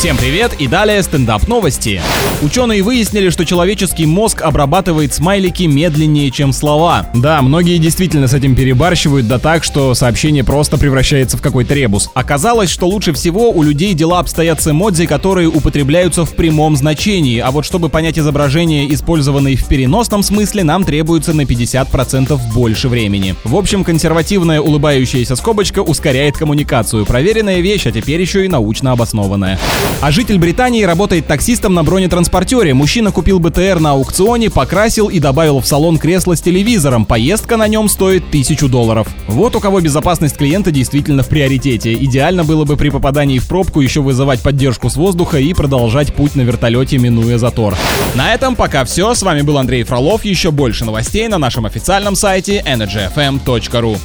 Всем привет и далее стендап новости. Ученые выяснили, что человеческий мозг обрабатывает смайлики медленнее, чем слова. Да, многие действительно с этим перебарщивают, да так, что сообщение просто превращается в какой-то ребус. Оказалось, что лучше всего у людей дела обстоят с эмодзи, которые употребляются в прямом значении, а вот чтобы понять изображение, использованное в переносном смысле, нам требуется на 50% больше времени. В общем, консервативная улыбающаяся скобочка ускоряет коммуникацию. Проверенная вещь, а теперь еще и научно обоснованная. А житель Британии работает таксистом на бронетранспортере. Мужчина купил БТР на аукционе, покрасил и добавил в салон кресло с телевизором. Поездка на нем стоит тысячу долларов. Вот у кого безопасность клиента действительно в приоритете. Идеально было бы при попадании в пробку еще вызывать поддержку с воздуха и продолжать путь на вертолете, минуя затор. На этом пока все. С вами был Андрей Фролов. Еще больше новостей на нашем официальном сайте energyfm.ru.